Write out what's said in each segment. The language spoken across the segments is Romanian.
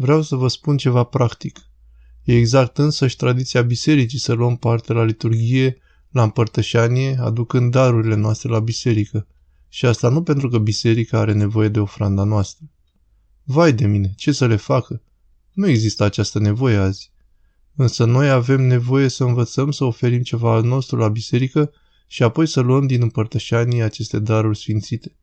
Vreau să vă spun ceva practic. E exact însăși tradiția bisericii să luăm parte la liturghie, la împărtășanie, aducând darurile noastre la biserică. Și asta nu pentru că biserica are nevoie de ofranda noastră. Vai de mine, ce să le facă? Nu există această nevoie azi. Însă noi avem nevoie să învățăm să oferim ceva al nostru la biserică și apoi să luăm din împărtășanii aceste daruri sfințite.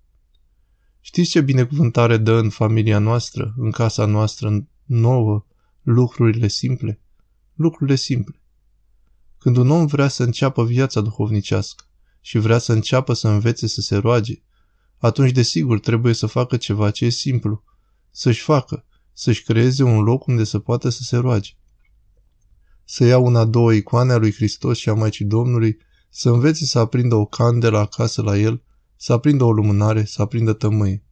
Știți ce binecuvântare dă în familia noastră, în casa noastră nouă, lucrurile simple? Lucrurile simple. Când un om vrea să înceapă viața duhovnicească și vrea să înceapă să învețe să se roage, atunci desigur trebuie să facă ceva ce e simplu, să-și facă, să-și creeze un loc unde să poată să se roage. Să ia una, două icoane a lui Hristos și a Maicii Domnului, să învețe să aprindă o candelă acasă la el, să aprindă o lumânare, să aprindă tămâie.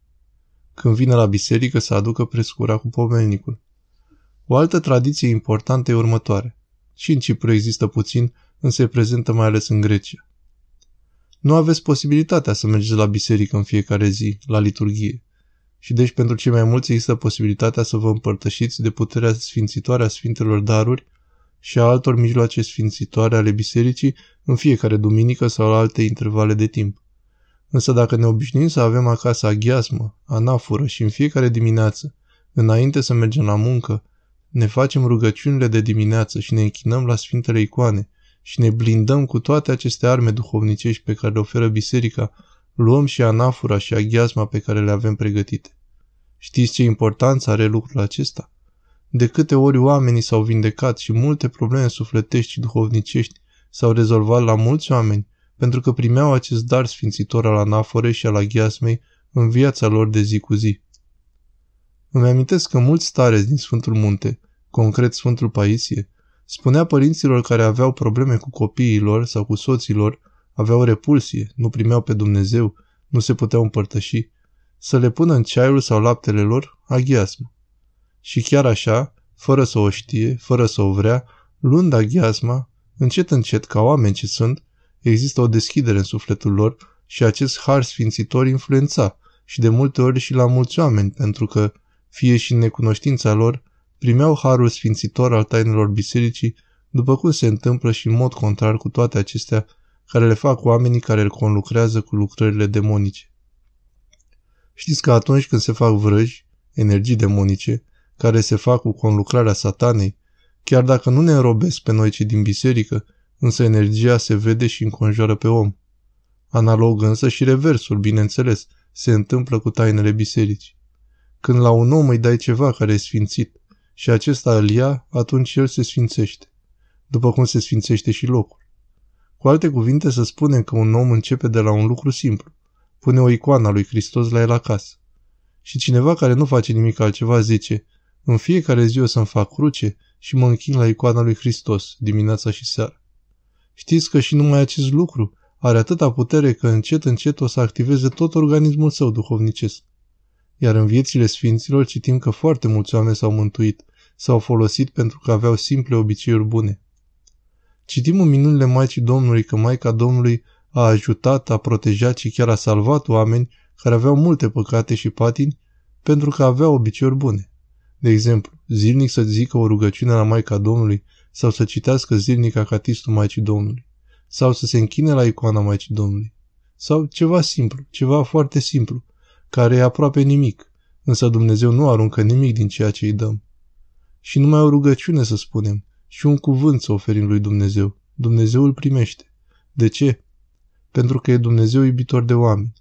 Când vine la biserică să aducă prescura cu pomelnicul. O altă tradiție importantă e următoare. Și în Cipru există puțin, însă e prezentă mai ales în Grecia. Nu aveți posibilitatea să mergeți la biserică în fiecare zi, la liturghie. Și deci pentru cei mai mulți există posibilitatea să vă împărtășiți de puterea sfințitoare a Sfintelor Daruri și a altor mijloace sfințitoare ale bisericii în fiecare duminică sau la alte intervale de timp. Însă dacă ne obișnuim să avem acasă aghiasmă, anafură și în fiecare dimineață, înainte să mergem la muncă, ne facem rugăciunile de dimineață și ne închinăm la Sfintele Icoane și ne blindăm cu toate aceste arme duhovnicești pe care le oferă biserica, luăm și anafura și aghiasma pe care le avem pregătite. Știți ce importanță are lucrul acesta? De câte ori oamenii s-au vindecat și multe probleme sufletești și duhovnicești s-au rezolvat la mulți oameni pentru că primeau acest dar sfințitor al anaforei și al aghiasmei în viața lor de zi cu zi. Îmi amintesc că mulți stareți din Sfântul Munte, concret Sfântul Paisie, spunea părinților care aveau probleme cu copiii lor sau cu soții lor, aveau repulsie, nu primeau pe Dumnezeu, nu se puteau împărtăși, să le pună în ceaiul sau laptele lor aghiasmă. Și chiar așa, fără să o știe, fără să o vrea, luând aghiasma, încet încet, ca oameni ce sunt, există o deschidere în sufletul lor și acest har sfințitor influența și de multe ori și la mulți oameni, pentru că, fie și în necunoștința lor, primeau harul sfințitor al tainelor bisericii, după cum se întâmplă și în mod contrar cu toate acestea care le fac oamenii care îl conlucrează cu lucrările demonice. Știți că atunci când se fac vrăji, energii demonice, care se fac cu conlucrarea satanei, chiar dacă nu ne înrobesc pe noi cei din biserică, însă energia se vede și înconjoară pe om. Analog însă și reversul, bineînțeles, se întâmplă cu tainele bisericii. Când la un om îi dai ceva care e sfințit și acesta îl ia, atunci el se sfințește, după cum se sfințește și locul. Cu alte cuvinte să spunem că un om începe de la un lucru simplu. Pune o icoană a lui Hristos la el acasă. Și cineva care nu face nimic altceva zice, în fiecare zi o să-mi fac cruce și mă închin la icoana lui Hristos, dimineața și seara. Știți că și numai acest lucru are atâta putere că încet încet o să activeze tot organismul său duhovnicesc. Iar în viețile sfinților citim că foarte mulți oameni s-au mântuit, s-au folosit pentru că aveau simple obiceiuri bune. Citim în minunile Maicii Domnului că Maica Domnului a ajutat, a protejat și chiar a salvat oameni care aveau multe păcate și patini pentru că aveau obiceiuri bune. De exemplu, zilnic să zică o rugăciune la Maica Domnului sau să citească zilnic acatistul Maicii Domnului, sau să se închine la icoana Maicii Domnului, sau ceva simplu, ceva foarte simplu, care e aproape nimic, însă Dumnezeu nu aruncă nimic din ceea ce îi dăm. Și numai o rugăciune să spunem, și un cuvânt să oferim lui Dumnezeu. Dumnezeu îl primește. De ce? Pentru că e Dumnezeu iubitor de oameni.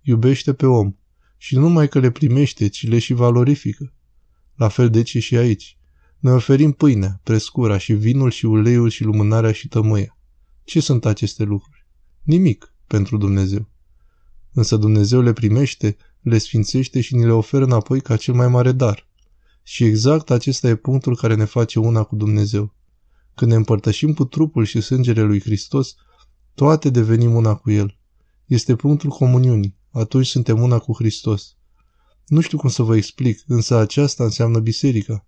Iubește pe om. Și nu numai că le primește, ci le și valorifică. La fel deci și aici. Noi oferim pâinea, prescura și vinul și uleiul și lumânarea și tămâia. Ce sunt aceste lucruri? Nimic pentru Dumnezeu. Însă Dumnezeu le primește, le sfințește și ni le oferă înapoi ca cel mai mare dar. Și exact acesta e punctul care ne face una cu Dumnezeu. Când ne împărtășim cu trupul și sângele lui Hristos, toate devenim una cu El. Este punctul comuniunii. Atunci suntem una cu Hristos. Nu știu cum să vă explic, însă aceasta înseamnă biserica.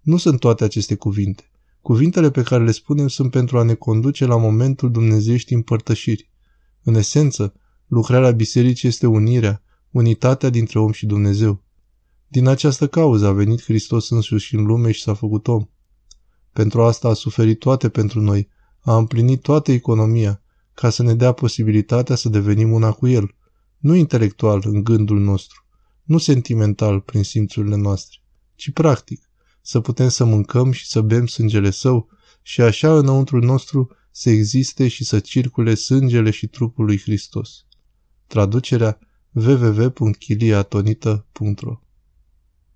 Nu sunt toate aceste cuvinte. Cuvintele pe care le spunem sunt pentru a ne conduce la momentul dumnezeiești împărtășiri. În esență, lucrarea bisericii este unirea, unitatea dintre om și Dumnezeu. Din această cauză a venit Hristos însuși în lume și s-a făcut om. Pentru asta a suferit toate pentru noi, a împlinit toată economia, ca să ne dea posibilitatea să devenim una cu El, nu intelectual în gândul nostru, nu sentimental prin simțurile noastre, ci practic, să putem să mâncăm și să bem sângele Său și așa înăuntru nostru să existe și să circule sângele și trupul lui Hristos. Traducerea www.chiliatonita.ro